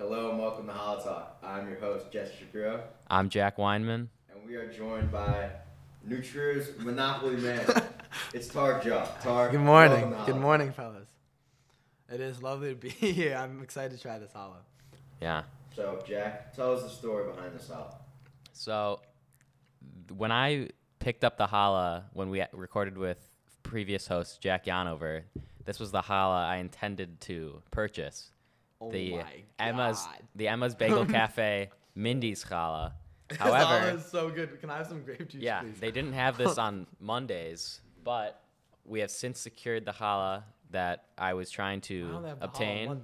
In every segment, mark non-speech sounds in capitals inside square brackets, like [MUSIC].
Hello and welcome to Challah Talk. I'm your host, Jesse Shapiro, I'm Jack Weinman. and we are joined by Nutria's Monopoly Man. [LAUGHS] it's Tarak Jha. Tark, Good morning. to Good morning, fellas. It is lovely to be [LAUGHS] here. I'm excited to try this challah. Yeah. So, Jack, tell us the story behind this challah. So when I picked up the challah when we recorded with previous host Jack Yanover, this was the challah I intended to purchase. Oh the my Emma's God. the Emma's [LAUGHS] Bagel Cafe Mindy's Challah. [LAUGHS] This However, is so good. Can I have some grape juice, yeah, please? they didn't have this [LAUGHS] on Mondays, but we have since secured the challah that I was trying to don't they have the challah obtain,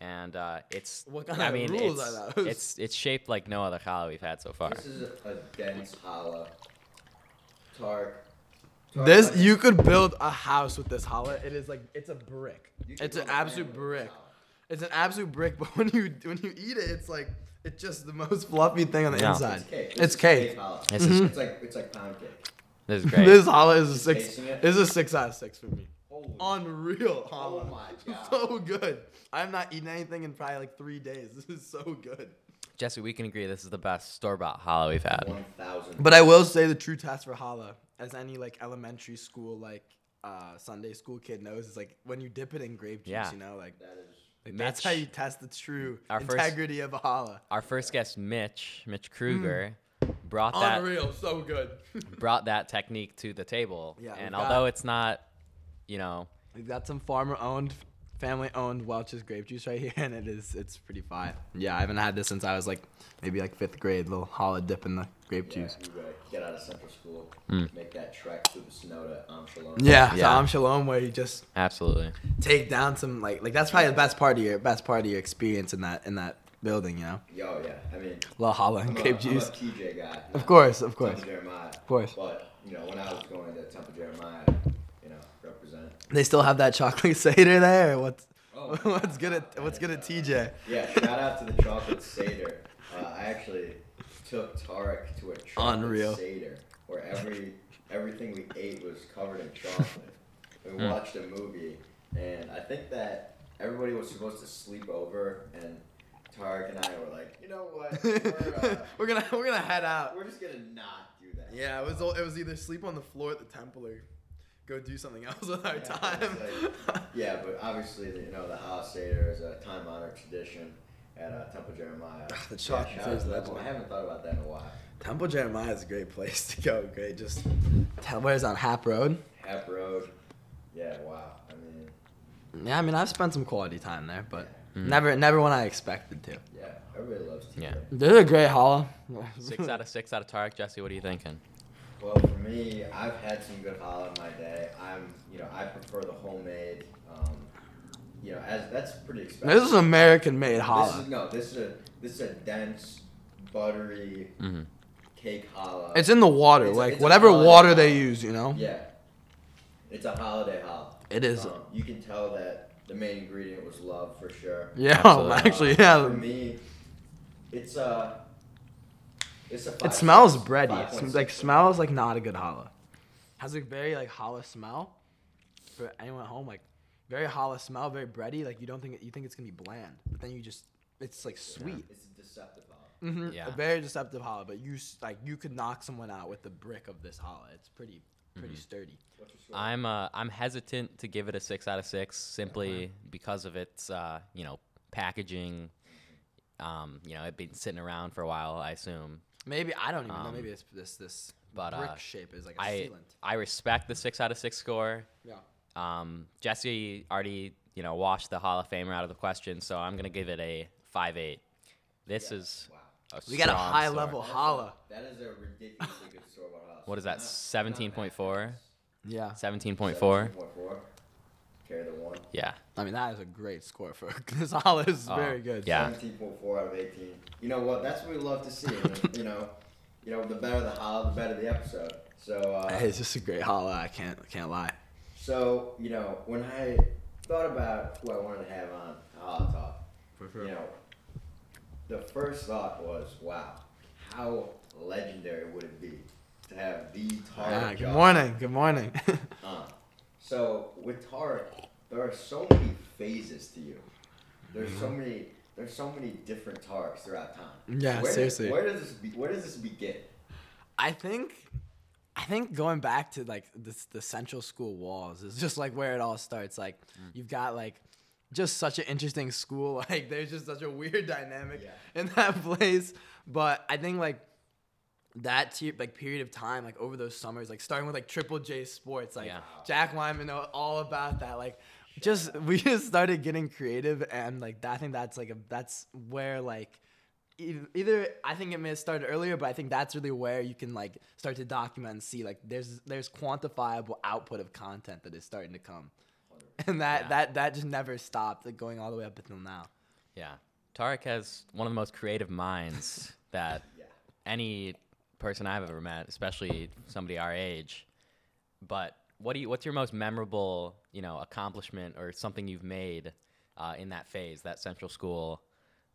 and uh, it's. What kind I of mean, rules it's, are those? it's it's shaped like no other challah we've had so far. This is a, a dense challah. Tark. Tark, This you could build a house with this challah. It is like it's a brick. It's an absolute family with this brick. challah. It's an absolute brick, [LAUGHS] but when you when you eat it, it's like it's just the most [LAUGHS] fluffy thing on the Yeah. inside. It's cake. It's This is cake. challah. This [LAUGHS] is- It's like it's like pound cake. This is great. this challah is a six. tasting it? This is a six out of six for me. Holy Unreal challah. Oh my god. so good. I'm not eating anything in probably like three days. This is so good. Jesse, we can agree this is the best store bought challah we've had. One thousand. But I will say the true test for challah, as any like elementary school like uh, Sunday school kid knows, is like when you dip it in grape juice. Yeah. You know, like, That is. Like, that's how you test the true Our first- integrity of a challah. Our first guest, Mitch, Mitch Kruger, mm. brought that Unreal, so good. [LAUGHS] brought that technique to the table. Yeah, and we've got- although it's not, you know, We've got some farmer-owned, family-owned Welch's grape juice right here, [LAUGHS] and it is it's pretty fire. Yeah, I haven't had this since I was like maybe like fifth grade. Little challah dip in the grape Yeah, juice. you gotta get out of central school, Mm. make that trek through the snow to Am Shalom. Yeah, Yeah. Tom Shalom, where you just absolutely. take down some like like that's probably the best part of your best part of your experience in that in that building. You know, Yo, yeah. I mean, little challah I'm and a, grape I'm juice. a TJ guy. Of course, of course, Temple Jeremiah. of course. But you know, when I was going to Temple Jeremiah, you know, represent. They still have that chocolate [LAUGHS] seder there. What's Oh, [LAUGHS] what's good at what's good at TJ? Yeah, shout out to the chocolate seder. Uh, I actually took Tarak to a chocolate Unreal. seder where every everything we ate was covered in chocolate. We Hmm. watched a movie, and I think that everybody was supposed to sleep over, and Tarak and I were like, you know what, [LAUGHS] we're, uh, we're gonna we're gonna head out. we're just gonna not do that. Yeah, it was it was either sleep on the floor at the temple or go do something else with our Yeah, time. like- [LAUGHS] Yeah, but obviously, you know, the House Seder is a time-honored tradition at uh, Temple Jeremiah. The Yeah, chocolate shout is that one. I haven't thought about that in a while. Temple Jeremiah is a great place to go. Great, just tell where's on Happ Road. Happ Road. Yeah, wow. I mean, Yeah, I mean I've spent some quality time there, but Mm. never never when I expected to. yeah, everybody loves TJ. Yeah. This is a great challah. Six out of six out of Tarak. Jesse, what are you thinking? Well, for me, I've had some good challah in my day. I'm, you know, I prefer the homemade. Um, you know, as that's pretty expensive. This is American made This is, no, this is a this is a dense, buttery hmm cake challah. It's in the water, It's like it's a whatever holiday water they challah. use, you know. Yeah. It's a holiday challah. It is. Um, you can tell that the main ingredient was love for sure. Yeah, Absolutely. [LAUGHS] actually, Uh, For me, it's a. It's a. It five- smells bready. It point like smells like not a good challah. Has a very like challah smell. For anyone at home, like very challah smell, very bready. Like you don't think you think it's gonna be bland, but then you just it's like sweet. It's a deceptive challah. hmm Yeah. A very deceptive challah, but you like you could knock someone out with the brick of this challah. It's pretty pretty sturdy. What's your score? I'm uh, I'm hesitant to give it a six out of six simply because of its uh, you know packaging. Um, you know, it been sitting around for a while, I assume. Maybe I don't even know. Um, Maybe it's this this but, brick uh, shape is like a I sealant. I respect the six out of six score. Yeah. Um, Jesse already, you know, washed the Hall of Famer out of the question, so I'm gonna give it a five eight. This Yeah. is Wow. a We got a high score. level challah. That is a ridiculously good store. What is that? Seventeen point four. Yeah. Seventeen point four. 17.4. Carry the one. Yeah. I mean that is a great score for this challah is Oh, very good. yeah. 17.4 out of 18. You know what? That's what we love to see. and, [LAUGHS] you know, you know, the better the challah, the better the episode. So, uh, Hey, it's just a great challah. I can't I can't lie. so you know, when I thought about who I wanted to have on Challah Talk, For you know, the first thought was, wow, how legendary would it be to have the Tar Ah, good Jock morning. Good morning. [LAUGHS] on? So with Tarak, there are so many phases to you. There's so mm-hmm. many there's so many different Tarks throughout time. Yeah, where seriously. Does, where does this be, where does this begin? I think, I think going back to like this, the central school walls is just like where it all starts. Like mm. you've got like just such an interesting school. [LAUGHS] Like there's just such a weird dynamic Yeah. in that [LAUGHS] place. But I think like that te- like period of time, like over those summers, like starting with like Triple J Sports, like Yeah. Jack Wyman know all about that. Like just we [LAUGHS] just started getting creative and like I think that's like a that's where like either I think it may have started earlier, but I think that's really where you can like start to document and see like there's there's quantifiable output of content that is starting to come, [LAUGHS] and that Yeah. that that just never stopped, like going all the way up until now. Yeah. Tarak has one of the most creative minds [LAUGHS] that Yeah. any person I've ever met, especially somebody our age. But what do you? What's your most memorable, you know, accomplishment or something you've made uh, in that phase, that central school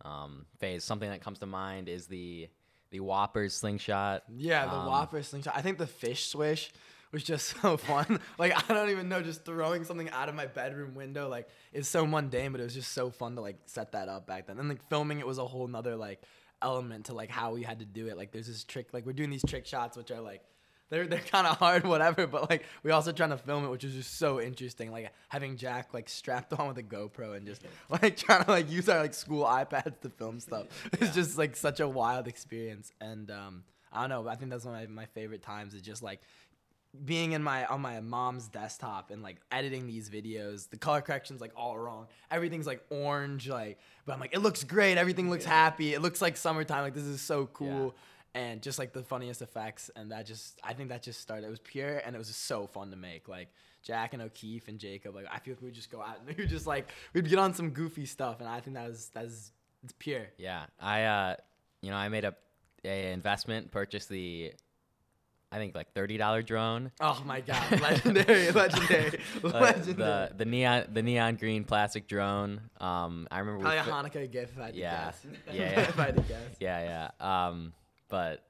um, phase? Something that comes to mind is the the Whoppers slingshot. Yeah, the Um, Whopper slingshot. I think the fish swish was just [LAUGHS] so fun. Like I don't even know, just throwing something out of my bedroom window, like is so mundane, but it was just so fun to like set that up back then. And like filming it was a whole nother like element to like how we had to do it. Like there's this trick, like we're doing these trick shots, which are like they're they're kind of hard, [LAUGHS] whatever. But like we also trying to film it, which is just so interesting. Like having Jack like strapped on with a GoPro and just [LAUGHS] like trying to like use our like school iPads to film stuff. [LAUGHS] It's just like such a wild experience. And um, I don't know. I think that's one of my, my favorite times. Is just like being in my on my mom's desktop and like editing these videos the color correction's like all wrong. Everything's like orange like but i'm like it looks great. Everything looks happy. It looks like summertime. Like this is so cool. And just like the funniest effects. And that just i think that just started. It was pure and it was just so fun to make. Like jack and o'keefe and jacob like i feel like we would just go out and [LAUGHS] we would just like we'd get on some goofy stuff. And i think that was that's it's pure. Yeah, I uh, you know, I made a, a investment, purchased the, I think like thirty dollar drone. oh my god [LAUGHS] legendary legendary [LAUGHS] Uh, legendary the the neon the neon green plastic drone. Um, I remember we a hanukkah gift if i had to Yeah. guess Yeah, yeah. [LAUGHS] if i had to guess Yeah, yeah. Um, but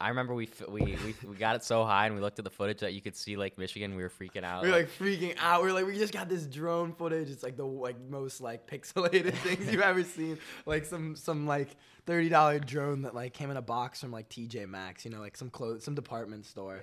I remember we, we we we got it so high and we looked at the footage that you could see Lake Michigan. We were freaking out. We were like freaking out. We are like, we just got this drone footage. It's like the like most like pixelated [LAUGHS] things you've ever seen. Like some some like thirty dollar drone that like came in a box from like TJ Maxx, you know, like some clothes, some department store.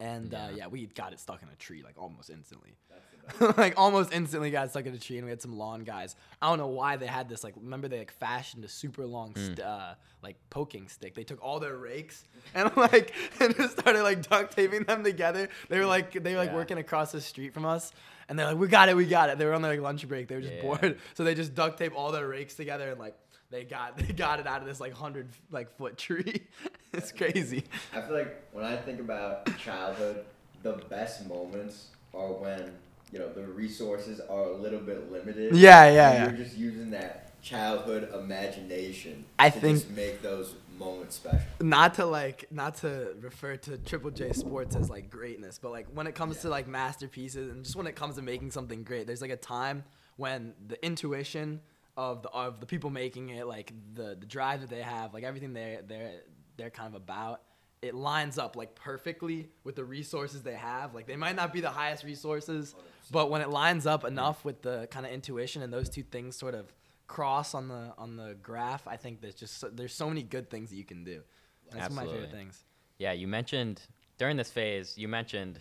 And uh, Yeah. yeah, we got it stuck in a tree like almost instantly. That's. [LAUGHS] like almost instantly got stuck in a tree, and we had some lawn guys. I don't know why they had this. Like, remember they like fashioned a super long, st- uh, like poking stick. They took all their rakes [LAUGHS] and like [LAUGHS] and just started like duct taping them together. They were like they were like Yeah. working across the street from us, and they're like, "We got it, we got it." They were on their like lunch break. They were just Yeah. bored, so they just duct tape all their rakes together and like. They got they got it out of this like hundred like foot tree. it's crazy. I feel like when I think about childhood, the best moments are when you know the resources are a little bit limited. Yeah, yeah, yeah. You're just using that childhood imagination. I to think- just make those moments special. not to like not to refer to Triple J Sports as like greatness, but like when it comes to like masterpieces and just when it comes to making something great, there's like a time when the intuition of the of the people making it, like the the drive that they have, like everything they they're they're kind of about, it lines up like perfectly with the resources they have. Like they might not be the highest resources, but when it lines up enough with the kind of intuition and those two things sort of cross on the on the graph, I think there's just so, there's so many good things that you can do. And That's one of my favorite things. yeah, you mentioned during this phase. You mentioned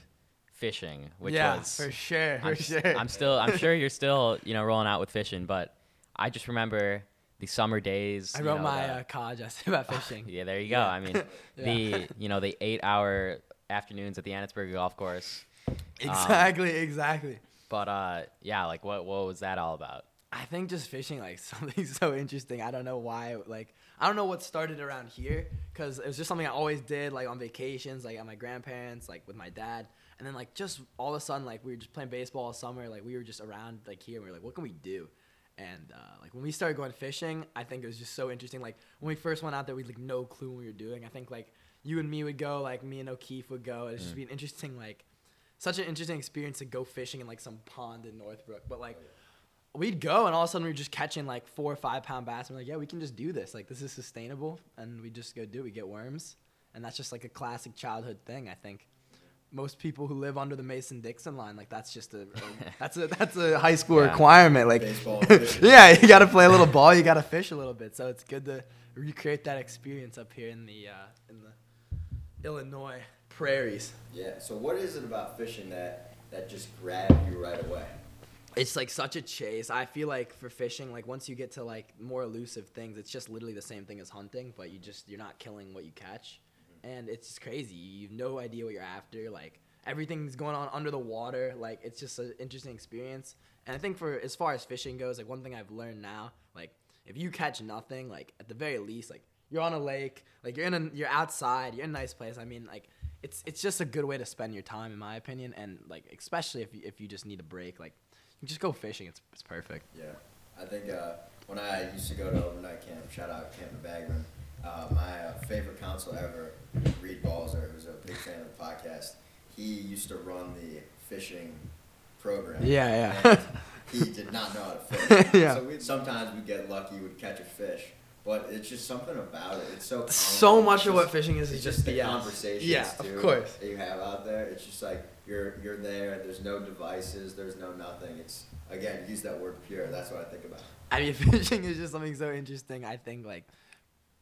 fishing, which yeah, was for sure, for I'm, sure. I'm still. I'm sure you're still, you know, rolling out with fishing. But I just remember the summer days. I you wrote know, my the- uh, college essay about [LAUGHS] fishing. yeah, there you go. Yeah. I mean, [LAUGHS] Yeah. the [LAUGHS] you know the eight-hour afternoons at the Anetsberger Golf Course. exactly, exactly. But uh, yeah, like what what was that all about? I think just fishing like something so interesting. I don't know why. Like I don't know what started around here because it was just something I always did like on vacations, like at my grandparents, like with my dad. And then like just all of a sudden like we were just playing baseball all summer. Like we were just around like here. And we were like, what can we do? And uh, like when we started going fishing, I think it was just so interesting. Like when we first went out there, we had like no clue what we were doing. I think like you and me would go, like me and O'Keefe would go. It'd just be an interesting like such an interesting experience to go fishing in like some pond in Northbrook. But like we'd go and all of a sudden we are just catching like four or five pound bass. And we're like, yeah, we can just do this. Like this is sustainable, and we just go do. it. We get worms, and that's just like a classic childhood thing, I think. Most people who live under the Mason Dixon line, like that's just a, a [LAUGHS] that's a that's a high school Yeah. requirement. Like, Baseball [LAUGHS] yeah, you got to play a little ball, you got to fish a little bit. So it's good to recreate that experience up here in the uh, in the Illinois prairies. Yeah. So what is it about fishing that that just grabbed you right away? It's like such a chase. I feel like for fishing, like once you get to like more elusive things, it's just literally the same thing as hunting, but you just you're not killing what you catch, and it's just crazy. You have no idea what you're after. Like everything's going on under the water. Like it's just an interesting experience. And I think for as far as fishing goes, like one thing I've learned now, like if you catch nothing, like at the very least, like you're on a lake, like you're in a you're outside, you're in a nice place. I mean, like it's it's just a good way to spend your time, in my opinion, and like especially if you, if you just need a break, like you just go fishing. It's it's perfect. Yeah, I think uh, when I used to go to overnight camp, shout out Camp Bagman, uh, my uh, favorite counsel ever, Reed Balzer, who's a big fan of the podcast, he used to run the fishing program. Yeah, yeah. he did not know how to fish. [LAUGHS] Yeah. So we sometimes we get lucky, we'd catch a fish, but it's just something about it. It's so So much of what fishing is it's is just just the BS. conversations Yeah, too of course. that you have out there. It's just like you're you're there. There's no devices. There's no nothing. It's again use that word pure. That's what I think about. I mean, [LAUGHS] fishing is just something so interesting. I think like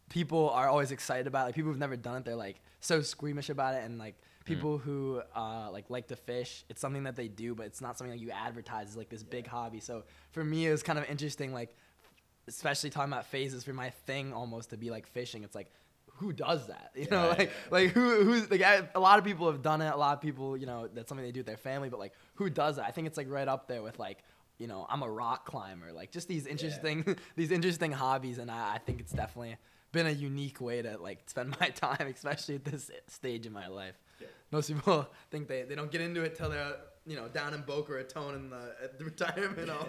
people are always excited about. it. Like people who've never done it, they're like so squeamish about it, and like people who uh, like like to fish, it's something that they do, but it's not something that you advertise as like this big hobby. So for me, it was kind of interesting, like especially talking about phases for my thing almost to be like fishing. It's like who does that? [LAUGHS] You know, Yeah, like yeah. like who who's like I, a lot of people have done it. A lot of people, you know, that's something they do with their family. But like who does that? I think it's like right up there with like you know I'm a rock climber. Like just these interesting [LAUGHS] these interesting hobbies, and I, I think it's definitely been a unique way to like spend [LAUGHS] my time, especially at this stage in my life. Yeah. Most people think they, they don't get into it till they're you know down in Boca Raton in the, the [LAUGHS] retirement home.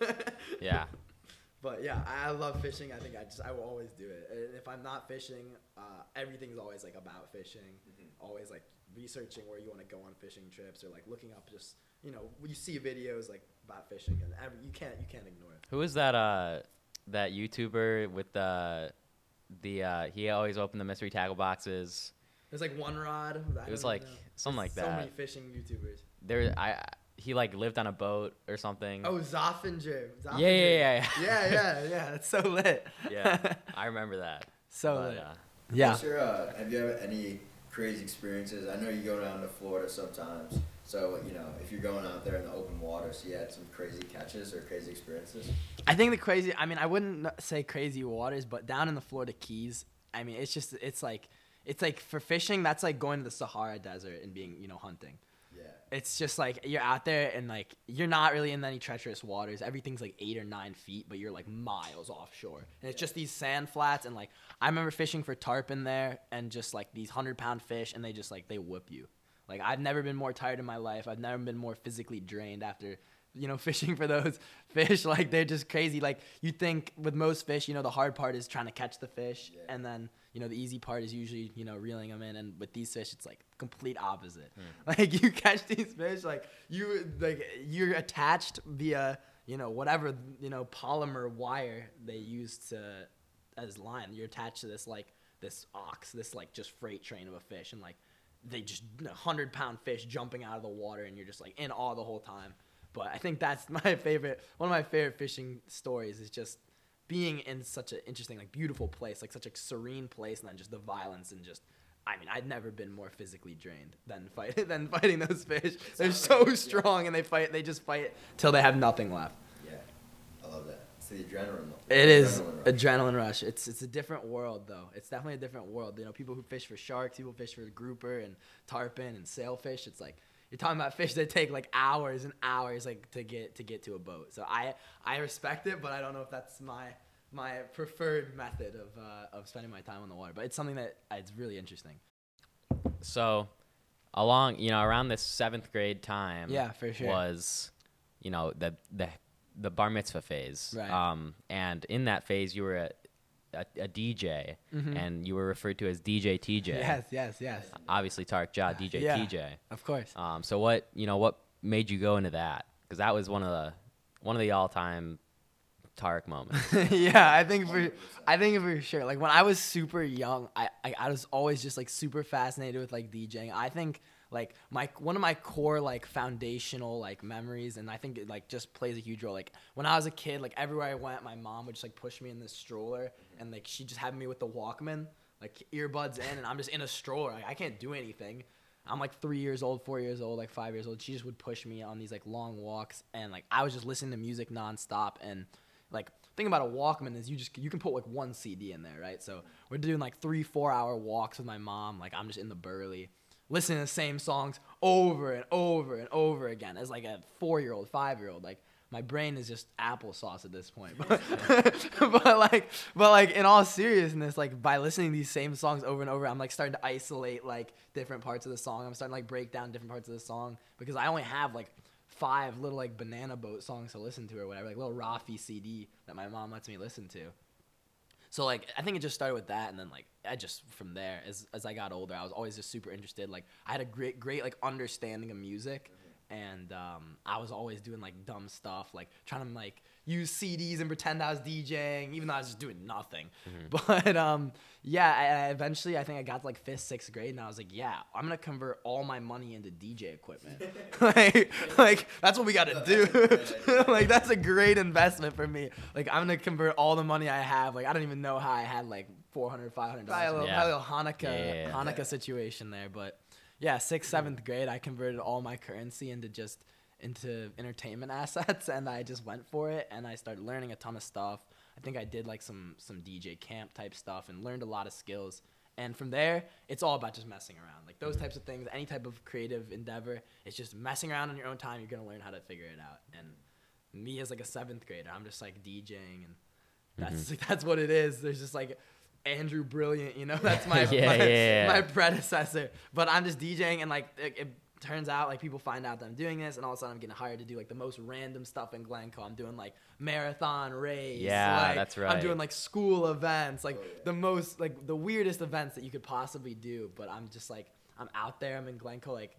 [LAUGHS] Yeah. But yeah, I love fishing. I think I just I will always do it. And if I'm not fishing, uh, everything's always like about fishing. Always like researching where you want to go on fishing trips or like looking up just you know you see videos like about fishing and every, you can't you can't ignore it. Who is that? Uh, that YouTuber with the the uh, he always opened the mystery tackle boxes. It was like one rod. It was like know. something like There's So that. many fishing YouTubers. There, I he like lived on a boat or something. Oh, Zoffinger. yeah, yeah, yeah, yeah, yeah, [LAUGHS] yeah. That's so lit. yeah. I remember that. so But, lit. uh, Yeah. What's your, uh, have you ever any crazy experiences? I know you go down to Florida sometimes. So you know if you're going out there in the open water, so you had some crazy catches or crazy experiences. I think the crazy. I mean, I wouldn't say crazy waters, but down in the Florida Keys, I mean, it's just it's like it's like for fishing. That's like going to the Sahara Desert and being you know hunting. Yeah. It's just like you're out there and like you're not really in any treacherous waters. Everything's like eight or nine feet, but you're like miles offshore. And it's just these sand flats and like I remember fishing for tarpon there and just like these hundred pound fish and they just like they whip you. Like I've never been more tired in my life. I've never been more physically drained after you know [LAUGHS] fishing for those [LAUGHS] fish. Like they're just crazy. Like you think with most fish, you know the hard part is trying to catch the fish, Yeah. and then you know the easy part is usually you know reeling them in. And with these fish, it's like complete opposite. Hmm. [LAUGHS] Like you catch these fish, like you like you're attached via you know whatever you know polymer wire they use to as line. You're attached to this like this ox, this like just freight train of a fish, and like they just hundred pound fish jumping out of the water, and you're just like in awe the whole time. But I think that's [LAUGHS] my favorite. One of my favorite fishing stories is just being in such an interesting, like beautiful place, like such a serene place, and then just the violence and just. I mean, I'd never been more physically drained than [LAUGHS] fight than fighting those fish. They're so strong, and they fight. They just fight till they have nothing left. Yeah. I love that. It's the adrenaline. It is adrenaline rush. adrenaline rush. It's it's a different world though. It's definitely a different world. You know, people who fish for sharks, people fish for grouper and tarpon and sailfish. It's like you're talking about [LAUGHS] fish that take like hours and hours like to get to get to a boat. So I I respect it, but I don't know if that's my my preferred method of uh, of spending my time on the water. But it's something that uh, it's really interesting. So, along, you know, around this seventh grade time, Yeah, for sure. was, you know, the the the bar mitzvah phase. Right. Um, and in that phase, you were a, a, a DJ, and you were referred to as DJ TJ. Mm-hmm. [LAUGHS] Yes, yes, yes. Obviously, Tarak Jha, DJ Yeah. TJ. Of course. Um, so what, you know, what made you go into that? Because that was one of the one of the all time Tarak moments. [LAUGHS] yeah, I think for I think for sure. Like when I was super young, I, I I was always just like super fascinated with like DJing. I think like my one of my core like foundational like memories and i think it like just plays a huge role. Like when i was a kid like everywhere i went my mom would just like push me in this stroller and like she just had me with the walkman like earbuds in and i'm just in a stroller. Like, i can't do anything. I'm like three years old four years old like five years old. She just would push me on these like long walks and like i was just listening to music nonstop and like thing about a walkman is you just you can put like one cd in there right? So we're doing like three four hour walks with my mom. Like i'm just in the burley listening to the same songs over and over and over again as like a four year old, five year old. Like my brain is just applesauce at this point. [LAUGHS] But, but like, but like in all seriousness, like by listening to these same songs over and over, I'm like starting to isolate like different parts of the song. I'm starting to like break down different parts of the song because I only have like five little like banana boat songs to listen to or whatever, like little Raffi CD that my mom lets me listen to. So like I think it just started with that, and then like I just from there as as I got older, I was always just super interested. Like I had a great great like understanding of music, and um, I was always doing like dumb stuff, like trying to like use CDs and pretend I was DJing, even though I was just doing nothing. [LAUGHS] But um, yeah, I, I eventually I think I got to like fifth, sixth grade, and I was like, yeah, I'm gonna convert all my money into DJ equipment. [LAUGHS] [LAUGHS] like, like that's what we gotta do. like that's a great investment for me. Like I'm gonna convert all the money I have. Like I don't even know how I had like 400 500 dollars. Probably a little, Yeah. probably a little Hanukkah Yeah, yeah, yeah. Hanukkah situation there, but yeah, sixth, seventh grade, I converted all my currency into just into entertainment [LAUGHS] assets, and I just went for it, and I started learning a ton of stuff. I think I did like some some DJ camp type stuff, and learned a lot of skills. And from there, it's all about just messing around. Like those mm-hmm. types of things, any type of creative endeavor, it's just messing around on your own time. You're gonna learn how to figure it out. And me as like a seventh grader, I'm just like DJing, and mm-hmm. that's [LAUGHS] that's what it is. There's just like Andrew Brilliant, you know, [LAUGHS] that's my Yeah, my, yeah, yeah. my predecessor. But I'm just DJing, and like it, it turns out like people find out that I'm doing this, and all of a sudden I'm getting hired to do like the most random stuff in Glencoe. I'm doing like marathon race. Yeah, like, that's I'm doing like school events, like Oh, the most like the weirdest events that you could possibly do. But I'm just like I'm out there. I'm in Glencoe, like.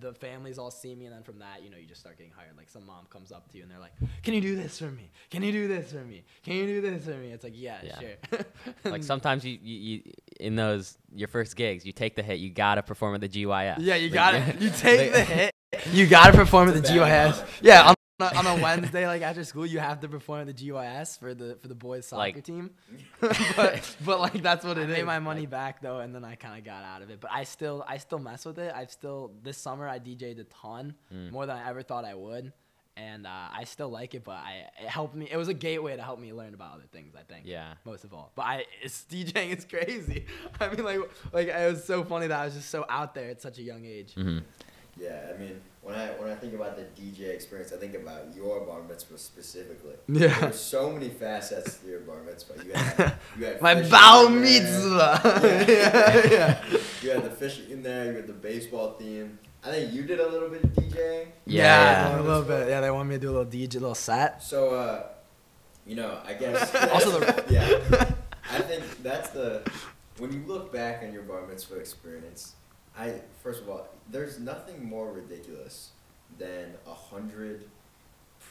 The families all see me, and then from that, you know, you just start getting hired. Like some mom comes up to you, and they're like, "Can you do this for me? Can you do this for me? Can you do this for me?" It's like, "Yeah, Yeah. sure." [LAUGHS] Like sometimes you, you, you in those your first gigs, you take the hit. You gotta perform at the GYF. Yeah, you Like, got it. You [LAUGHS] take the hit. You got to perform at the It's GYS. bad honor. Yeah, on, a- on a Wednesday, like after school, you have to perform at the GYS for the for the boys soccer Like- team. [LAUGHS] but but like that's what it is. I made my money back though, and then I kind of got out of it. But I still I still mess with it. I've still this summer I DJ'd a ton Mm. more than I ever thought I would. And uh, I still like it, but I it helped me. It was a gateway to help me learn about other things. I think Yeah. most of all. But I, it's [LAUGHS] DJing is crazy. [LAUGHS] I mean, like, like it was so funny that I was just so out there at such a young age. hmm Yeah, I mean, when I when I think about the DJ experience, I think about your bar mitzvah specifically. Yeah. There's so many facets to your bar mitzvah. You had, you had [LAUGHS] My fishing bow in there. mitzvah. [LAUGHS] Yeah. yeah, [LAUGHS] yeah. You had the fishing in there. You had the baseball theme. I think you did a little bit of DJing. Yeah, a little bit. Yeah, they want me to do a little DJ, little set. So, uh, you know, I guess. Also the- yeah. I think that's the when you look back on your bar mitzvah experience. I first of all, there's nothing more ridiculous than a hundred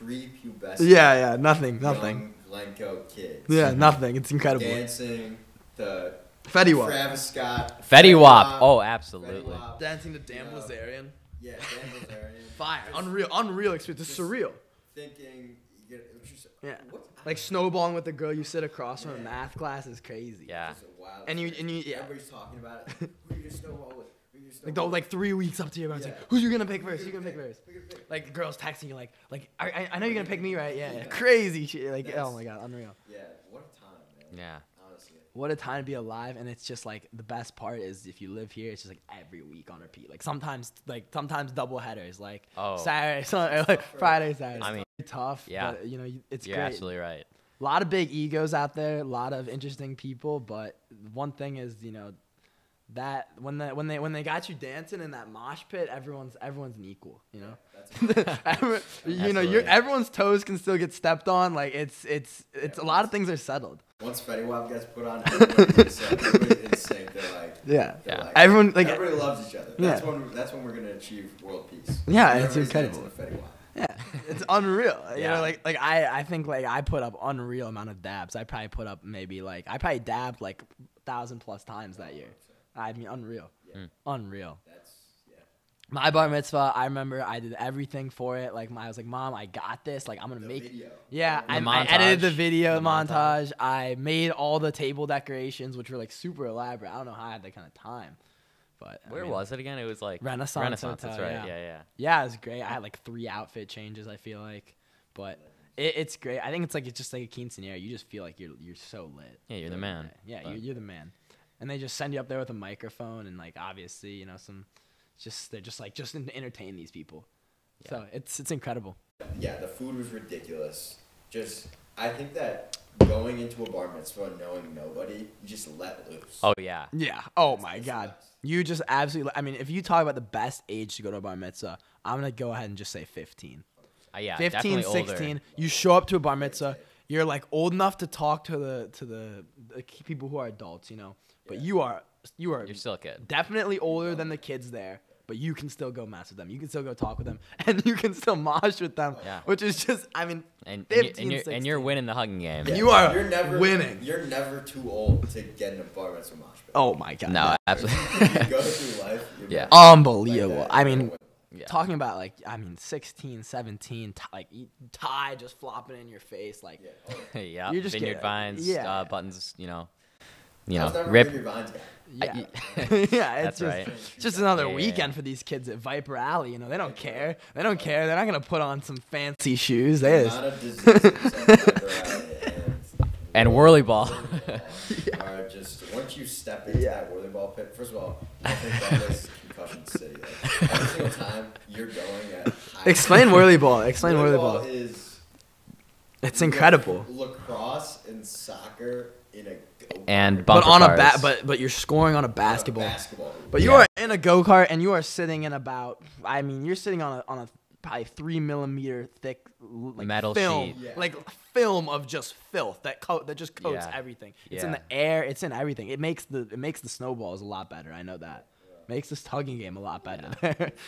prepubescent. Yeah, yeah, nothing, nothing. young Glencoe kids. Yeah, nothing. It's incredible. Dancing the Fetty Wap. Travis Scott. Fetty Wap. Wap, Oh, absolutely. Wap. Dancing to Dan Yeah. Bilzerian. Yeah, Dan [LAUGHS] Bilzerian. Fire. Just Unreal. Unreal experience. It's surreal. Thinking, you get, what you say, Yeah. what- Like snowballing with the girl you sit across from in math class is crazy. Yeah. It's a wild And you- and you- yeah. Everybody's talking about it. [LAUGHS] Who you gonna snowball with? Who Like snowball the like three weeks up to your it's Yeah. like, who's you gonna pick first? you Who you gonna pick first? Who pick? Like girls texting you like like I, I, I know you're gonna pick me right? Yeah, yeah. Crazy shit. Like That's- oh my god, unreal. Yeah, what a time, man. Yeah. Honestly. What a time to be alive, and it's just like the best part is if you live here, it's just like every week on repeat. Like sometimes, like sometimes double headers, like Oh. Saturday, [LAUGHS] Sunday, like Friday, Saturday. I mean, It's tough. yeah. but, you know, it's You're great. absolutely right. A lot of big egos out there, a lot of interesting people, but one thing is, you know, that when the when they when they got you dancing in that mosh pit, everyone's everyone's an equal, you know. That's [LAUGHS] Every- you know, your Absolutely. everyone's toes can still get stepped on. Like it's it's it's a lot of things are settled. Once Fetty Wap gets put on, everybody's in sync. Everybody's in sync. They're like, Yeah. [LAUGHS] they're Yeah. like- Everyone like everybody loves each other. That's Yeah. when that's when we're gonna achieve world peace. Yeah, it's incredible. Fetty Wap. Yeah, it's unreal. You Yeah. know, like like I I think like I put up unreal amount of dabs. I probably put up maybe like I probably dabbed like thousand plus times that year. I mean, unreal, Yeah. Hmm. unreal. That's yeah. My bar mitzvah, I remember I did everything for it. Like my, I was like, "Mom, I got this. Like I'm gonna The make." video. Yeah, The I, I edited the video The montage. montage. I made all the table decorations, which were like super elaborate. I don't know how I had that kind of time, but I Where mean, was it again? It was like Renaissance Renaissance. That's right. yeah. Yeah, yeah. Yeah, it was great. I had like three outfit changes. I feel like, but it, it's great. I think it's like it's just like a quinceanera. You just feel like you're you're so lit. Yeah, you're the man. day. Yeah, you're, you're the man. And they just send you up there with a microphone and like obviously you know some, just they're just like just to entertain these people. yeah. So it's it's incredible. Yeah, the food was ridiculous. Just, I think that going into a bar mitzvah knowing nobody, you just let loose. Oh yeah. Yeah. Oh my That's the God. best. You just absolutely. I mean, if you talk about the best age to go to a bar mitzvah, I'm gonna go ahead and just say 15. Uh, yeah. 15, 16. Older. You show up to a bar mitzvah. You're like old enough to talk to the to the, the people who are adults, you know. But Yeah. you are you are You're still a kid. definitely older than the kids there. But you can still go mess with them. You can still go talk with them, [LAUGHS] and you can still mosh with them. Yeah. Which is just, I mean, And, and, you, 15, and, you're, and you're 16. winning the hugging game. And you are you're never winning. You're never too old to get in a bar mitzvah mosh pit. oh my god, No, [LAUGHS] you absolutely. go through life. You're Yeah. never unbelievable. like that. I mean, yeah. talking about like I mean 16, 17, t- like e- tie just flopping in your face, like Yeah. Oh, yeah. [LAUGHS] You're just Vineyard getting- vines, yeah. uh, buttons. You know. You know, rip. a Vineyard Vines yeah, I- [LAUGHS] yeah. [LAUGHS] It's That's just, right. just another Yeah, yeah, weekend yeah. for these kids at Viper Alley. You know, they don't care. They don't care. They're not gonna put on some fancy shoes. They The just, amount of diseases that are out and, And whirly ball. whirly ball are just once you step into that whirly ball pit. First of all, I think that is concussion city. Like, every single time you're going at explain whirly ball. Explain whirly ball. is It's incredible. lacrosse and soccer in a go And But bumper on a cars. bat, but but you're scoring on a basketball. basketball. But you Yeah. are in a go kart and you are sitting in about. I mean, you're sitting on a on a probably three millimeter thick like Metal film, sheet. Yeah. like film of just filth that coat that just coats Yeah. everything. It's in the air. It's in everything. It makes the it makes the snowballs a lot better. I know that. Makes this tugging game a lot better. [LAUGHS]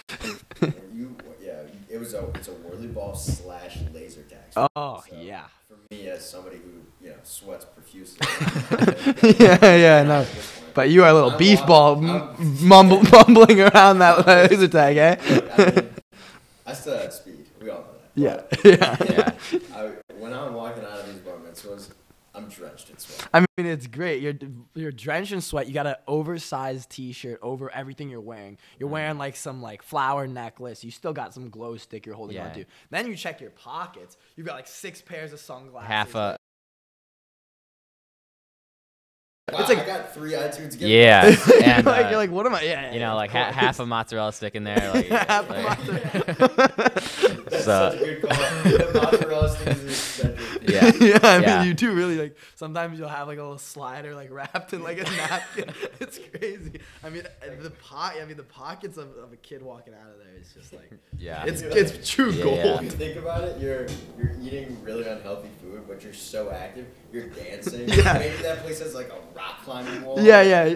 It was a it's a whirly ball slash laser tag. oh So, yeah. For me, as somebody who you know sweats profusely. [LAUGHS] yeah, yeah, no. But you are a little I'm beef ball m- mumble, [LAUGHS] mumbling around that laser tag, eh? I, mean, I still have speed. We all know that. Yeah, [LAUGHS] yeah. Yeah. I, when I'm walking out of these bar mitzvahs, I'm drenched in sweat. I mean, it's great. You're you're drenched in sweat. You got an oversized T-shirt over everything you're wearing. You're wearing like some like flower necklace. You still got some glow stick you're holding Yeah. onto. Then you check your pockets. You've got like six pairs of sunglasses. half a Wow, It's like- I got three iTunes gifts. yeah, [LAUGHS] you're, and like, uh, you're like, what am I? Yeah, yeah, you know, like ha- half a mozzarella stick in there. Like, [LAUGHS] Half a like- mozzarella. [LAUGHS] That's So- such a good call. Mozzarella sticks is eccentric. [LAUGHS] Yeah. [LAUGHS] yeah, I Yeah. mean, you do really like. Sometimes you'll have like a little slider like wrapped in like a [LAUGHS] napkin. it's crazy. I mean, uh, the pot. I mean, the pockets of, of a kid walking out of there is just like. yeah. It's it's true Yeah. gold. If you think about it, you're you're eating really unhealthy food, but you're so active. You're dancing. Yeah. Maybe that place has like a rock climbing wall. Yeah, yeah.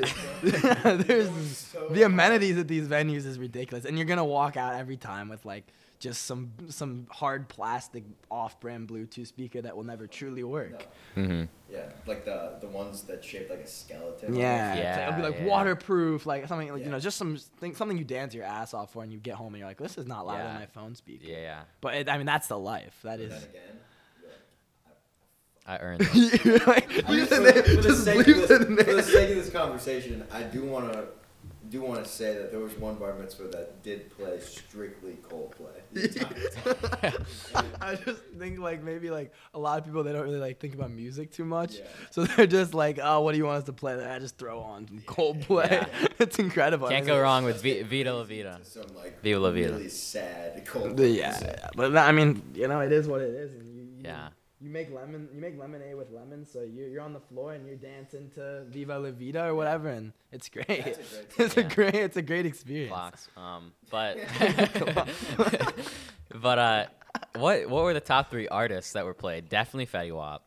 There's So the amenities at these venues is ridiculous, and you're gonna walk out every time with like just some some hard plastic off-brand Bluetooth speaker that will never truly work. hmm Yeah, like the the ones that shaped like a skeleton. Yeah, Yeah, like- it'll be like yeah. waterproof, like something like you know, just some thing, something you dance your ass off for, and you get home and you're like, this is not louder than my phone speaker. Yeah, yeah. But it, I mean, that's the life. That But is. then again, you're like, I earned [LAUGHS] this. Like, I leave just- the for, for the sake leave of the this, for the sake of this conversation, I do want to do want to say that there was one bar mitzvah that did play strictly Coldplay. the. [LAUGHS] I just think like maybe like a lot of people they don't really like think about music too much, Yeah. so [LAUGHS] they're just like, oh, what do you want us to play? I just throw on some Coldplay. Yeah. [LAUGHS] it's incredible. I Can't mean, go wrong with v- Vita La Vida. Some like Viva la vida. really sad Coldplay. yeah, yeah, but I mean, you know, it is what it is, and you, you Yeah. You make lemon, you make lemonade with lemon, so you're, you're on the floor and you're dancing to Viva La Vida or whatever, and it's great. That's a great [LAUGHS] it's a great, it's a great experience. Clocks. Um, but [LAUGHS] but uh, what what were the top three artists that were played? Definitely Fetty Wap.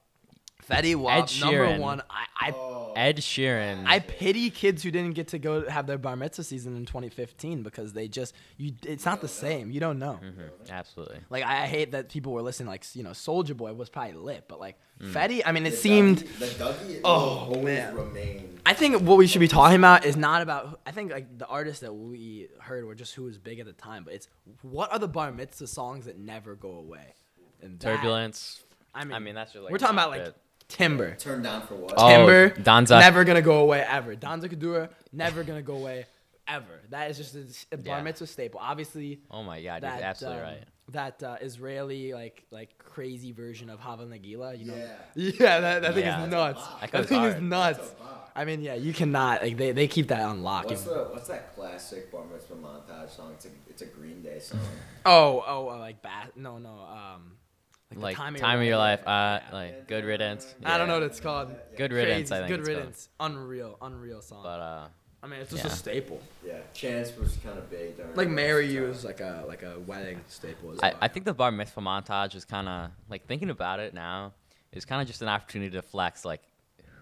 Fetty Wap, number one. I, I Oh, Ed Sheeran. I pity kids who didn't get to go have their bar mitzvah season in 2015 because they just you. It's not the same. You don't know. Mhm, absolutely. Like I I hate that people were listening. Like you know, Soulja Boy was probably lit, but like Mm. Fetty. I mean, it the seemed. Dougie, the Dougie Oh, man. remain. I think what we should be talking about is not about. I think like the artists that we heard were just who was big at the time, but it's what are the bar mitzvah songs that never go away. And that- Turbulence. I mean, I mean, that's just like we're talking a about like bit. Timber. Turn down for what? Oh, Timber, Danza. never gonna go away ever. Danza Kuduro, never gonna go away ever. That is just a, a bar Yeah. mitzvah staple. Obviously, Oh my god, that you're absolutely um, right. That uh, Israeli like like crazy version of Hava Nagila, you know? Yeah. [LAUGHS] Yeah, that, that thing Yeah. is nuts. That That, goes thing is nuts. That's a vibe. I mean, yeah, you cannot like they, they keep that on lock. What's the what's that classic bar mitzvah montage song? It's a it's a Green Day song. [LAUGHS] oh oh uh, like bat no no um the Like time, time, of your life, uh, Yeah. like good riddance. I don't know what it's called. Good riddance, Crazy. I think. Good it's called. riddance. Unreal, unreal song. But uh, I mean, it's just yeah. a staple. Yeah, Chance was kind of big. Like this marry you is like a like a wedding staple. As I, well. I think the bar mitzvah montage is kind of like thinking about it now is kind of just an opportunity to flex like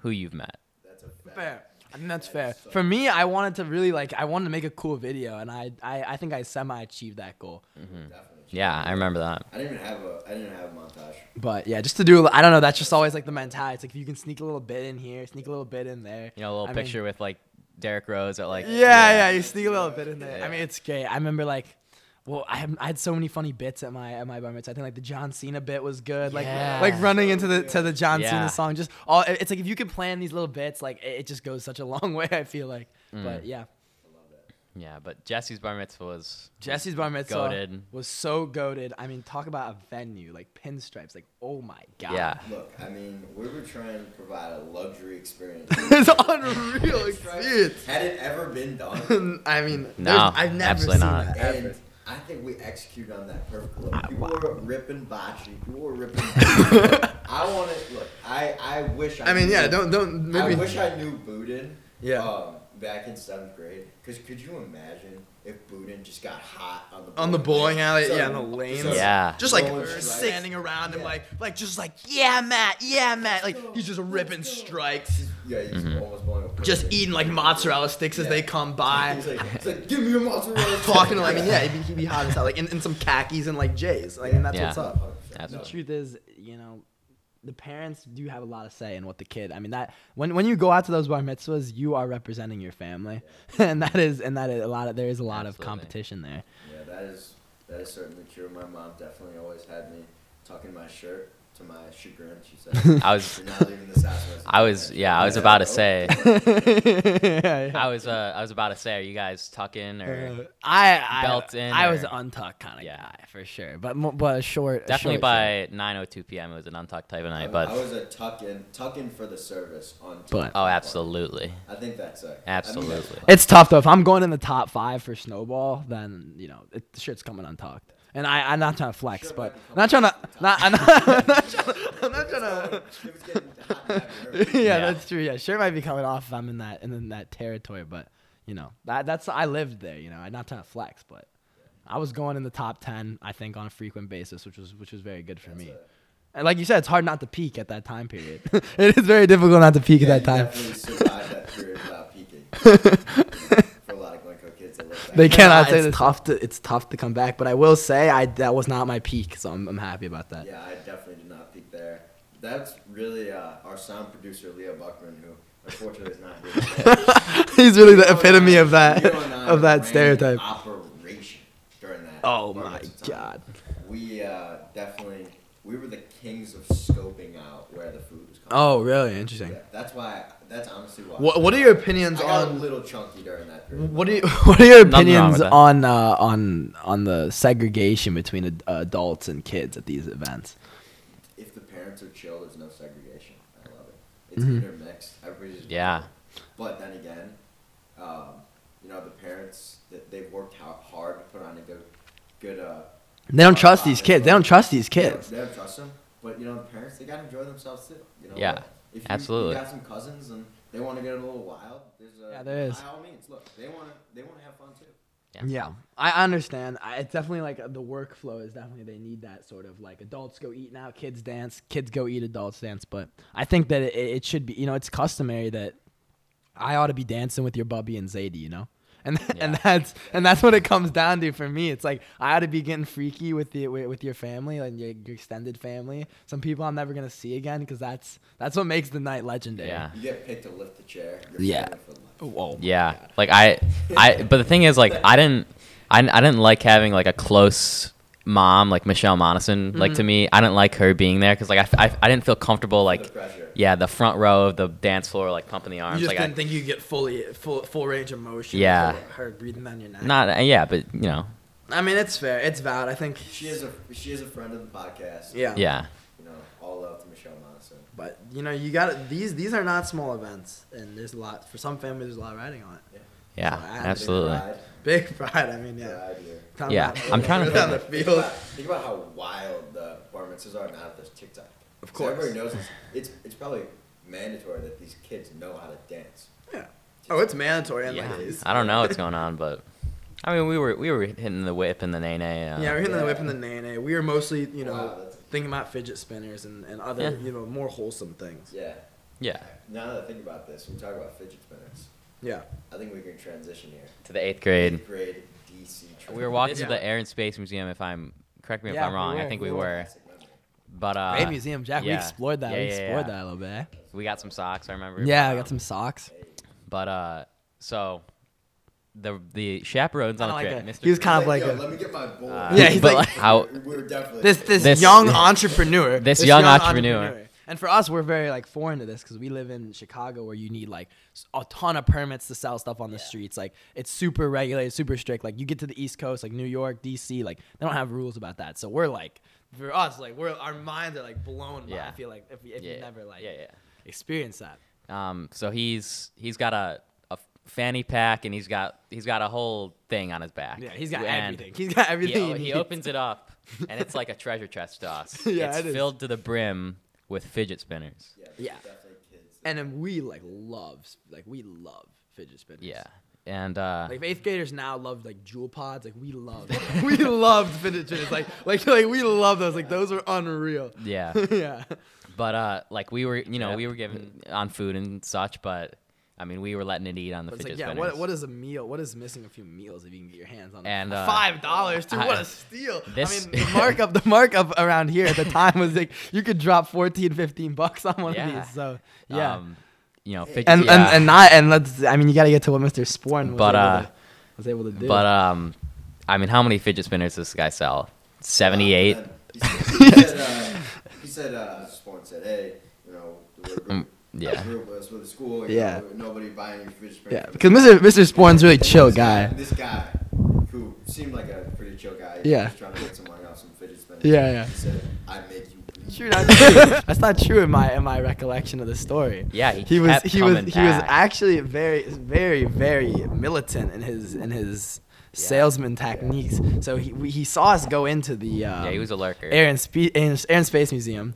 who you've met. That's a fair. I think that's That fair. so- For me, I wanted to really like I wanted to make a cool video, and I I, I think I semi achieved that goal. Definitely. Yeah, I remember that. I didn't even have a I didn't have a montage. But yeah, just to do I don't know. That's just always like the mentality. It's like if you can sneak a little bit in here, sneak a little bit in there. You know, a little I mean- picture with like Derrick Rose at like Yeah, yeah, you sneak a little bit in there. Yeah. I mean, it's great. I remember like, well, I have, I had so many funny bits at my at my bar mitzvah. I think like the John Cena bit was good. Like Yeah. like running into the to the John Yeah. Cena song. Just all it's like if you can plan these little bits, like it, it just goes such a long [LAUGHS] way. I feel like. Mm. But yeah, Yeah, but Jesse's bar mitzvah was Jesse's bar mitzvah goaded. was so goaded. I mean, talk about a venue like pinstripes. Like oh my god. Yeah. Look, I mean, we were trying to provide a luxury experience. [LAUGHS] it's unreal experience. Had it ever been done? [LAUGHS] I mean, No, I've never absolutely seen not. that ever. And I think we executed on that perfectly. Ah, People wow. were ripping bocce. People were ripping. bocce. [LAUGHS] I want to look. I I wish. I, I mean, knew- yeah, don't don't maybe. I wish I knew Budin. Yeah. Um, back in seventh grade, because could you imagine if Budin just got hot on the On the bowling alley, yeah, in the lanes. Yeah. Just like strikes. standing around and like, like just like, yeah, Matt, yeah, Matt. Like he's just ripping strikes, Yeah, he's Mhm. almost blowing up. just eating like mozzarella sticks as they come by. [LAUGHS] He's like, he's like, give me a mozzarella. [LAUGHS] Talking to, I mean, yeah, he'd be, he'd be hot as hell, like in, in some khakis and like J's. Like, and that's Yeah. what's up. That's The truth is, you know, the parents do have a lot of say in what the kid. I mean, that when when you go out to those bar mitzvahs, you are representing your family, [LAUGHS] and that is and that is a lot of there is a lot of competition there. Yeah, that is that is certainly true. My mom definitely always had me tucking my shirt to my chagrin. She said, [LAUGHS] I was "You're not leaving this house." unless you I was yeah, I was Yeah. about to say [LAUGHS] Yeah, I was uh I was about to say are you guys tucking or Uh, I I, Belt in I was or- an untucked kind of Yeah. guy for sure, but mo- but a short. a definitely short by 9:02 p.m. it was an untucked type of I, night, I but was a tuck in, tuck in for the service on. But- oh, absolutely. I think that's a I mean, Absolutely. that's- It's tough though. If I'm going in the top five for snowball, then you know it, the shit's coming untucked. And I, I'm not trying to flex, Sure but I'm not trying to. Not, I'm not, [LAUGHS] I'm not trying. [LAUGHS] I'm not trying to. it was getting hot and heavy early. yeah, Yeah. that's true. Yeah, sure might be coming off if I'm in that in that territory, but you know that that's I lived there. You know, I'm not trying to flex, but I was going in the top ten, I think, on a frequent basis, which was which was very good for That's me. a- And like you said, it's hard not to peak at that time period. [LAUGHS] it is very difficult not to peak yeah, at that time. Definitely that period without peaking. for a lot of Glencoe kids that look back. They cannot Yeah, say it's this. tough to it's tough to come back, but I will say I that was not my peak, so I'm, I'm happy about that. Yeah, I definitely did not peak there. That's really uh, our sound producer, Leo Buckman, who unfortunately is not here. today. [LAUGHS] He's really the Leo and epitome I- of that Leo and I of that ran stereotype. Operation during that. Oh my god. We uh, definitely we were the kings of scoping out where the food was coming. From. Oh, really? Interesting. Yeah, that's why. That's honestly why. What What are your opinions I got a on little chunky during that period. what are you, [LAUGHS] What are your Nothing wrong opinions with that. on uh, on on the segregation between ad- adults and kids at these events? If the parents are chill, there's no segregation. I love it. It's Mhm. intermixed. Everybody's just Yeah. But then again, um, you know, the parents that they've worked ho- hard to put on a good, good. Uh, They don't uh, trust these kids. They don't trust these They don't- kids. They don't trust them. But you know, the parents they gotta enjoy themselves too. You know. Yeah, If you, absolutely. You got some cousins and they want to get a little wild. There's a, Yeah, there is. By all means, look, they want to they want to have fun too. Yeah. Yeah, I understand. I, it's definitely like uh, the workflow is definitely they need that sort of like adults go eat now, kids dance, kids go eat, adults dance. But I think that it, it should be, you know, it's customary that I ought to be dancing with your bubby and Zadie, you know. And [LAUGHS] and Yeah. that's and that's what it comes down to for me. It's like I ought to be getting freaky with the with, with your family, like your, your extended family. Some people I'm never gonna see again because that's that's what makes the night legendary. Yeah. You get picked to lift the chair. You're Yeah. family for. Whoa. Oh, oh yeah, like I, I. But the thing is, like, I didn't, I, I didn't like having like a close mom like Michelle Monison. Like Mm-hmm. to me, I didn't like her being there because like I, I, I didn't feel comfortable like, pressure. yeah, the front row of the dance floor like pumping the You arms. just like didn't I, think you get fully full full range of motion. Yeah. her- her breathing down your neck. not uh, yeah, but you know, I mean, it's fair. It's valid. I think. She is a she is a friend of the podcast. Yeah. yeah, You know, all love to Michelle Monson. But you know, you got these. These are not small events, and there's a lot for some families. There's a lot riding on it. yeah, So absolutely. [LAUGHS] Big pride, I mean, yeah. pride here. Talking Yeah, about- I'm trying [LAUGHS] to down the think- Think field. about, think about how wild the performances are now that there's TikTok. Of course. Everybody knows this. It's, it's probably mandatory that these kids know how to dance. Yeah. Oh, it's mandatory. And Yeah, like, it's- I don't know what's going [LAUGHS] on, but I mean, we were we were hitting the whip and the nae nae. Uh, Yeah, we're hitting the whip and the nene. We were mostly, you know, Wow, thinking about fidget spinners and, and other, Yeah. you know, more wholesome things. Yeah. yeah, Now that I think about this, we talk about fidget spinners. Yeah. I think we can transition here. to the eighth grade. Eighth grade DC. We were walking Yeah. to the Air and Space Museum. If I'm correct me if Yeah, I'm we wrong. I think we we were. were. Classic memory. But uh, Great museum, Jack. We explored that. Yeah, we explored yeah. that a little bit. we got some socks. I remember. Yeah, I got some socks. But uh, so the the chaperones on the Kinda trip, like Mr. he was kind of Like, like yo, a- let me get my boy. Uh, Yeah, he's but like- how we were definitely this this, This- young entrepreneur. This young entrepreneur. And for us, we're very like foreign to this because we live in Chicago, where you need like a ton of permits to sell stuff on the streets. Like it's super regulated, super strict. Like you get to the East Coast, like New York, DC, like they don't have rules about that. So we're like, for us, like we're our minds are like blown. By, Yeah. I feel like if, if yeah, you never like yeah, yeah. experienced that. Um, so he's he's got a, fanny pack and he's got he's got a whole thing on his back. Yeah, he's got And everything. He's got everything. he he opens it up and it's like a treasure chest to us. [LAUGHS] Yeah, it's it is. filled to the brim with fidget spinners. Yeah. Yeah. Definitely kids. and then we like love like we love fidget spinners. Yeah, and uh, Like eighth graders now love like Juul pods. Like we love, [LAUGHS] [LAUGHS] we loved fidget spinners. Like like like we love those. Like those were unreal. yeah, [LAUGHS] yeah. but uh, like we were, you know, Yeah. we were given on food and such, but I mean, we were letting it eat on the But fidget like, yeah, spinners. what, what is a meal? What is missing a few meals if you can get your hands on And, them? uh, five dollars too. What a steal! this- I mean, [LAUGHS] the markup, the markup around here at the time was like you could drop 14, 15 bucks on one Yeah. of these. So yeah, Um, you know, fidget, and, yeah. and and not and let's. I mean, you got to get to what Mr. Sporn was, But, able, uh, to, was able to do. But um, I mean, how many fidget spinners does this guy sell? Seventy-eight. Uh, He said, he said, uh, he said, uh, Sporn said, hey, you know, [LAUGHS] we're, yeah. Group was with the school. You Yeah. Know, nobody buying any fridge spray yeah, because. Mr. Mr. Sporn's really chill this guy. This guy, who seemed like a pretty chill guy. he Yeah. was trying to get someone else some fidget spinners. Yeah, yeah. He said, I make you. bleed." True, not true. [LAUGHS] That's not true in my in my recollection of the story. Yeah, he, he was he was coming he was actually very very very militant in his in his Yeah. salesman techniques. So he we, he saw us go into the um, yeah, he was a lurker. Air and Spe- Air Air and Space Museum.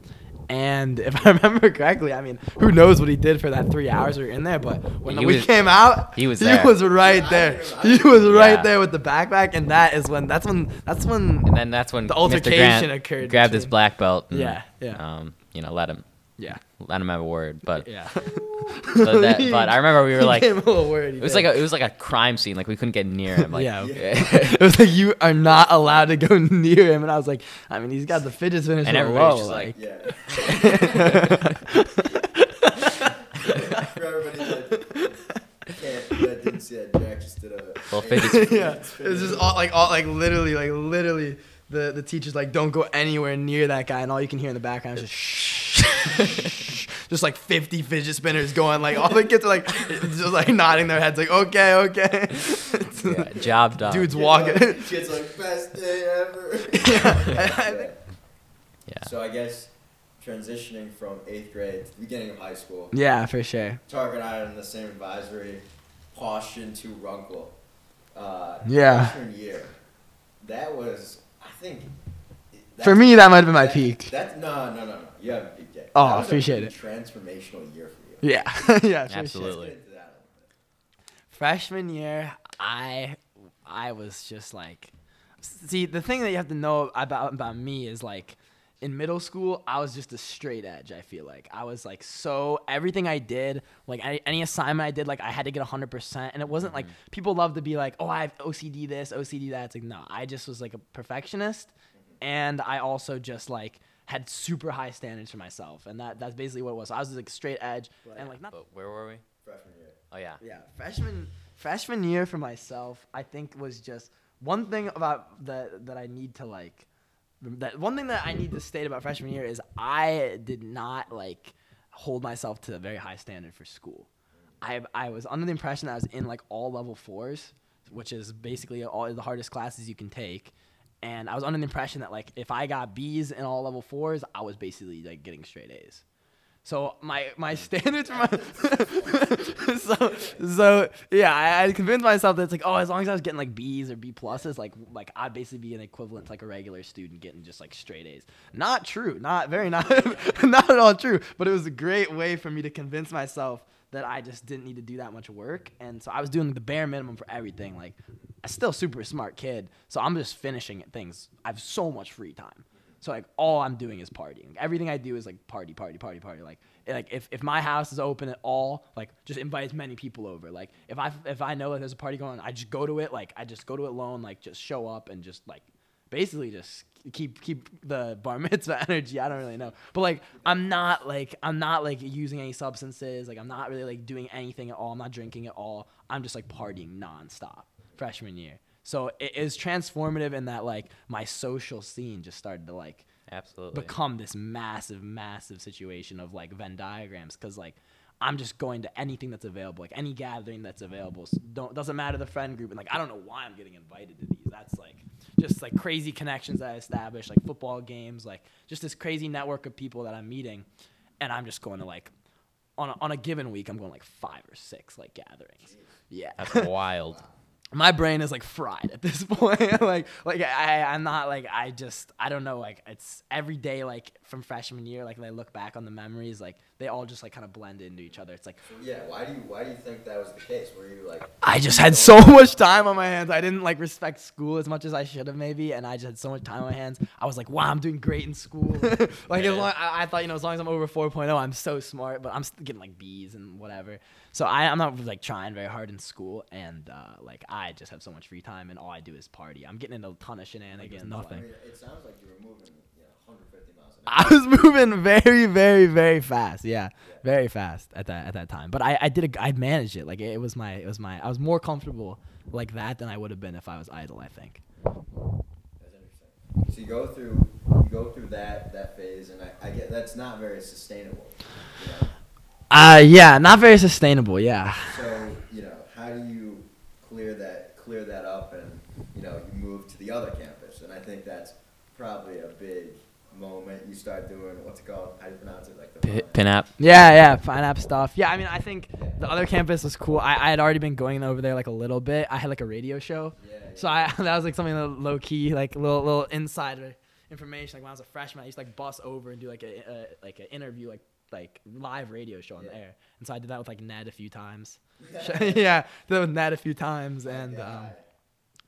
And if [LAUGHS] I remember correctly, I mean, who knows what he did for that three hours we were in there? But when He we was- came out, he was he there. was right there. He knew. was right Yeah. there with the backpack, and that is when that's when that's when and then that's when The Mr. altercation Grant occurred grabbed his black belt. And, Yeah, yeah. Um, you know, let him yeah let him have a word. But yeah. [LAUGHS] but, that, [LAUGHS] but I remember we were like, came a it little worried. he was did. like a, it was like a crime scene. Like we couldn't get near him. Like, yeah. [LAUGHS] Yeah. it was like you are not allowed to go near him, and I was like, I mean, he's got the fidget spinners And so everybody's low, just like, Yeah. For everybody that can't, that didn't see that, Jack just did a. Little fidget yeah, it was just all like all like literally like literally the the teacher's like don't go anywhere near that guy, and all you can hear in the background is just shh, [LAUGHS] just like 50 fidget spinners going like all the kids are like just like nodding their heads like okay okay. yeah, job done. Dude's walking. Kids like best day ever. yeah, [LAUGHS] yeah. So I guess transitioning from eighth grade to the beginning of high school, yeah, for sure. Tarak and I are in the same advisory, Caution to Runkle. Uh, Yeah. Freshman year, that was I think. For me, that might have been my that- peak. That's no, no, no, no. You haven't peaked yet. Oh, That was appreciate pretty it. Transformational year for you. Yeah, [LAUGHS] yeah, for. Absolutely. Let's get into that a little bit. Freshman year, I I was just like, see, the thing that you have to know about about me is like, in middle school, I was just a straight edge. I feel like I was like so everything I did, like any, any assignment I did, like I had to get hundred percent, and it wasn't like mm-hmm. people love to be like, oh, I have OCD this, OCD that. It's like no, I just was like a perfectionist, mm-hmm. and I also just like had super high standards for myself, and that that's basically what it was. So I was just, like straight edge, and like not But where were we? Freshman year. Oh yeah. yeah, freshman freshman year for myself, I think was just one thing about that that I need to like. That one thing that I need to state about freshman year is I did not like hold myself to a very high standard for school. I I was under the impression that I was in like all level fours, which is basically all the hardest classes you can take. And I was under the impression that like if I got B's in all level fours, I was basically like getting straight A's. So my my [LAUGHS] standards for my [LAUGHS] so so yeah, I, I convinced myself that it's like oh as long as I was getting like B's or B pluses, like like I'd basically be an equivalent to like a regular student getting just like straight A's. Not true, not very not [LAUGHS] not at all true. But it was a great way for me to convince myself that I just didn't need to do that much work, and so I was doing the bare minimum for everything. Like I'm still super smart kid, so I'm just finishing things. I have so much free time. So like all I'm doing is partying. Everything I do is like party, party, party, party. Like like if, if my house is open at all, like just invite as many people over. Like if I if I know that there's a party going on, I just go to it. Like I just go to it alone. Like just show up and just like basically just keep keep the bar [LAUGHS] mitzvah energy. I don't really know, but like I'm not like I'm not like using any substances. Like I'm not really like doing anything at all. I'm not drinking at all. I'm just like partying nonstop freshman year. So it is transformative in that like my social scene just started to like Absolutely. become this massive, massive situation of like Venn diagrams because like I'm just going to anything that's available, like any gathering that's available. S- Don't doesn't matter the friend group, and like I don't know why I'm getting invited to these. That's like just like crazy connections that I established, like football games, like just this crazy network of people that I'm meeting, and I'm just going to like on a, on a given week, I'm going like five or six like gatherings. Yeah, That's wild. [LAUGHS] my brain is like fried at this [LAUGHS] point. like like I I'm not like I just I don't know like it's every day like from freshman year like when I look back on the memories like they all just like kind of blend into each other. It's like Yeah. Why do you Why do you think that was the case? Were you like? I just had so [LAUGHS] much time on my hands. I didn't like respect school as much as I should have maybe, and I just had so much time on my hands. I was like, wow, I'm doing great in school. [LAUGHS] like as Yeah. long, I, I thought you know as long as I'm over 4.0, I'm so smart, but I'm still getting like B's and whatever. So I, I'm not like trying very hard in school, and uh, like I just have so much free time, and all I do is party. I'm getting into a ton of shenanigans. I Nothing. mean, it sounds like you were moving, you know, 150 miles an hour. [LAUGHS] I was moving very, very, very fast. Yeah, very fast at that at that time. But I, I did a, I managed it. Like it, was my it was my I was more comfortable like that than I would have been if I was idle. I think. That's interesting. So you go through you go through that that phase, and I, I get that's not very sustainable. You know? Uh yeah, not very sustainable. Yeah. So you know, how do you clear that clear that up, and you know, you move to the other campus, and I think that's probably a big moment. You start doing what's it called? How do you pronounce it? Like the P- pin app. Yeah, yeah, fine app stuff. Yeah, I mean, I think the other campus was cool. I, I had already been going over there like a little bit. I had like a radio show, Yeah, yeah. so I [LAUGHS] that was like something low key, like little little insider information. Like when I was a freshman, I used to like bus over and do like a, a like an interview, like like live radio show on the air. And so I did that with like Ned a few times. [LAUGHS] [LAUGHS] yeah, did that with Ned a few times, and um,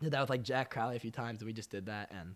did that with like Jack Crowley a few times. And we just did that, and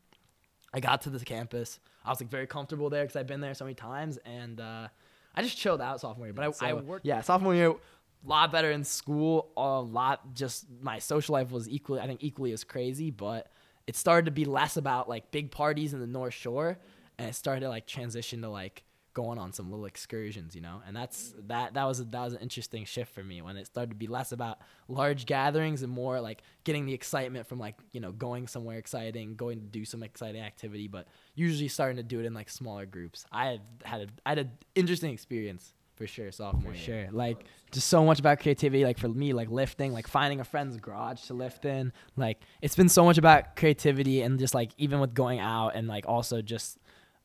I got to this campus. I was like very comfortable there because I've been there so many times, and uh, I just chilled out sophomore year. But I, I worked. Yeah, sophomore year, a lot better in school. A lot just my social life was equally, I think, equally as crazy. But it started to be less about like big parties in the North Shore, and it started to like transition to like going on some little excursions, you know. And that's that that was a, that was an interesting shift for me when it started to be less about large gatherings and more like getting the excitement from like you know going somewhere exciting, going to do some exciting activity, but usually starting to do it in like smaller groups. I had had a, I had an interesting experience for sure sophomore year. Sure, like just so much about creativity. Like for me, like lifting, like finding a friend's garage to lift in. Like it's been so much about creativity and just like even with going out and like also just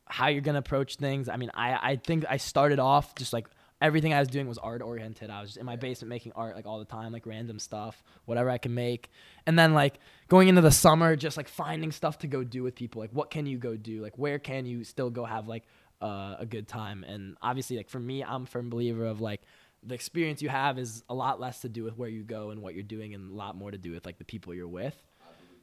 how you're gonna approach things. I mean, I I think I started off just like everything I was doing was art oriented. I was just in my basement making art like all the time, like random stuff, whatever I can make. And then like going into the summer, just like finding stuff to go do with people. Like what can you go do? Like where can you still go have like uh, a good time? And obviously, like for me, I'm a firm believer of like the experience you have is a lot less to do with where you go and what you're doing, and a lot more to do with like the people you're with.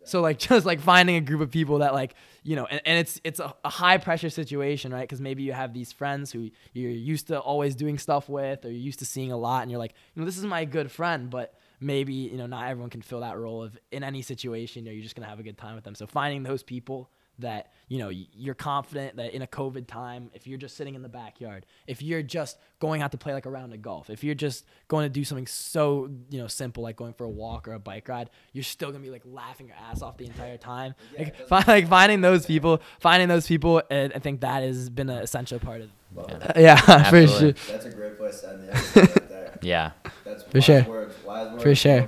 So like [LAUGHS] just like finding a group of people that like you know, and, and it's it's a, a high pressure situation, right? Because maybe you have these friends who you're used to always doing stuff with, or you're used to seeing a lot, and you're like, you know, this is my good friend, but maybe you know not everyone can fill that role of in any situation. You know, you're just gonna have a good time with them. So finding those people that you know you're confident that in a covid time if you're just sitting in the backyard if you're just going out to play like a round of golf if you're just going to do something so you know simple like going for a walk or a bike ride you're still gonna be like laughing your ass off the entire time Yeah, like, it fi- like finding those people finding those people and i think that has been an essential part of Love Yeah. it. yeah [LAUGHS] for Absolutely. sure That's a great place to end the [LAUGHS] episode right there. Yeah. That's For sure. words. Words For sure.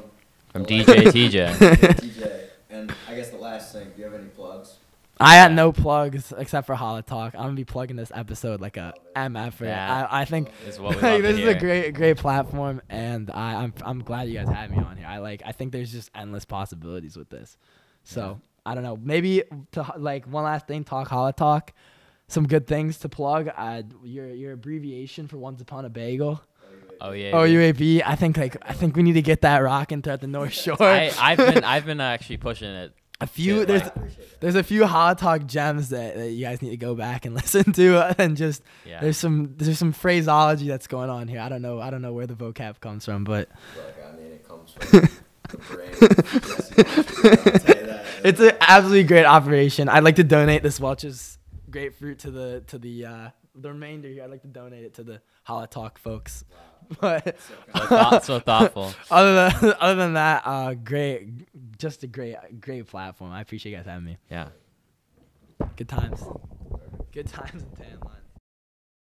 From from DJ TJ. TJ. And I guess the last thing, do you have any plugs? I had no plugs except for Challah Talk. I'm gonna be plugging this episode like a MF. Yeah. I, I think Is [LAUGHS] like, this is a great great platform, and I, I'm I'm glad you guys had me on here. I like I think there's just endless possibilities with this. So I don't know. Maybe to like one last thing, talk Challah Talk. Some good things to plug. Uh, your your abbreviation for Once Upon a Bagel. Oh yeah. Oh yeah. UAB. I think like I think we need to get that rocking throughout the North [LAUGHS] Shore. I, I've been I've been actually pushing it. A few Shit, there's there's a few Challah Talk gems that, that you guys need to go back and [LAUGHS] listen to, and just Yeah. there's some there's some phraseology that's going on here. I don't know I don't know where the vocab comes from, but Look, I mean, it comes from the brain. [LAUGHS] Yes, I'll tell you that. it's an absolutely great operation. I'd like to donate this Welch's grapefruit to the to the uh, the remainder here. I'd like to donate it to the Challah Talk folks. [LAUGHS] But So thought, so thoughtful. [LAUGHS] other than other than that, uh, great, just a great great platform. I appreciate you guys having me. Yeah. Good times. Good times in Tan.